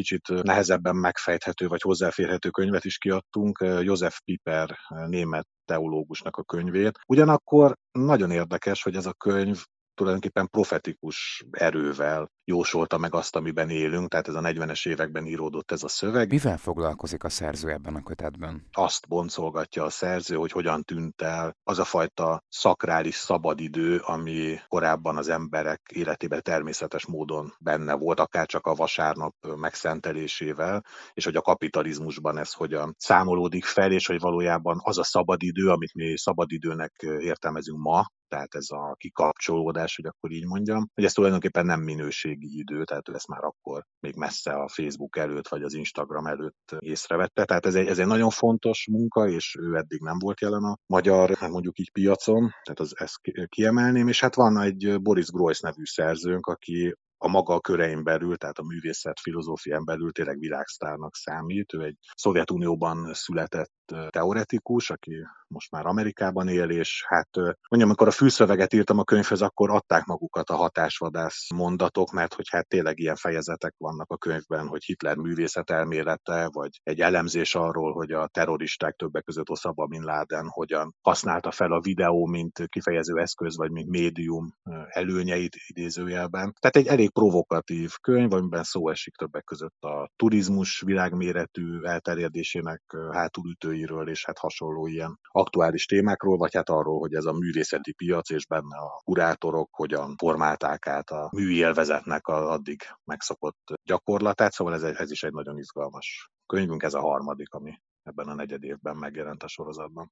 kicsit nehezebben megfejthető vagy hozzáférhető könyvet is kiadtunk, József Piper német teológusnak a könyvét. Ugyanakkor nagyon érdekes, hogy ez a könyv tulajdonképpen profetikus erővel jósolta meg azt, amiben élünk, tehát ez a 40-es években íródott ez a szöveg. Mivel foglalkozik a szerző ebben a kötetben? Azt boncolgatja a szerző, hogy hogyan tűnt el az a fajta szakrális szabadidő, ami korábban az emberek életében természetes módon benne volt, akár csak a vasárnap megszentelésével, és hogy a kapitalizmusban ez hogyan számolódik fel, és hogy valójában az a szabadidő, amit mi szabadidőnek értelmezünk ma, tehát ez a kikapcsolódás, hogy akkor így mondjam, hogy ez tulajdonképpen nem minőségi idő, tehát ő ezt már akkor még messze a Facebook előtt, vagy az Instagram előtt észrevette. Tehát ez egy, ez egy nagyon fontos munka, és ő eddig nem volt jelen a magyar, hát mondjuk így piacon, tehát az, ezt kiemelném, és hát van egy Boris Groys nevű szerzőnk, aki a maga körein belül, tehát a művészet filozófián belül tényleg világsztárnak számít. Ő egy Szovjetunióban született teoretikus, aki most már Amerikában él, és hát mondjam, amikor a fűszöveget írtam a könyvhez, akkor adták magukat a hatásvadász mondatok, mert hogy hát tényleg ilyen fejezetek vannak a könyvben, hogy Hitler művészet elmélete, vagy egy elemzés arról, hogy a terroristák többek között Osama Bin Laden hogyan használta fel a videó, mint kifejező eszköz, vagy mint médium előnyeit idézőjelben. Tehát egy elég provokatív könyv, amiben szó esik többek között a turizmus világméretű elterjedésének hátulütőiről, és hát hasonló ilyen aktuális témákról, vagy hát arról, hogy ez a művészeti piac és benne a kurátorok hogyan formálták át a műélvezetnek a addig megszokott gyakorlatát, szóval ez, ez is egy nagyon izgalmas könyvünk, ez a harmadik, ami ebben a negyed évben megjelent a sorozatban.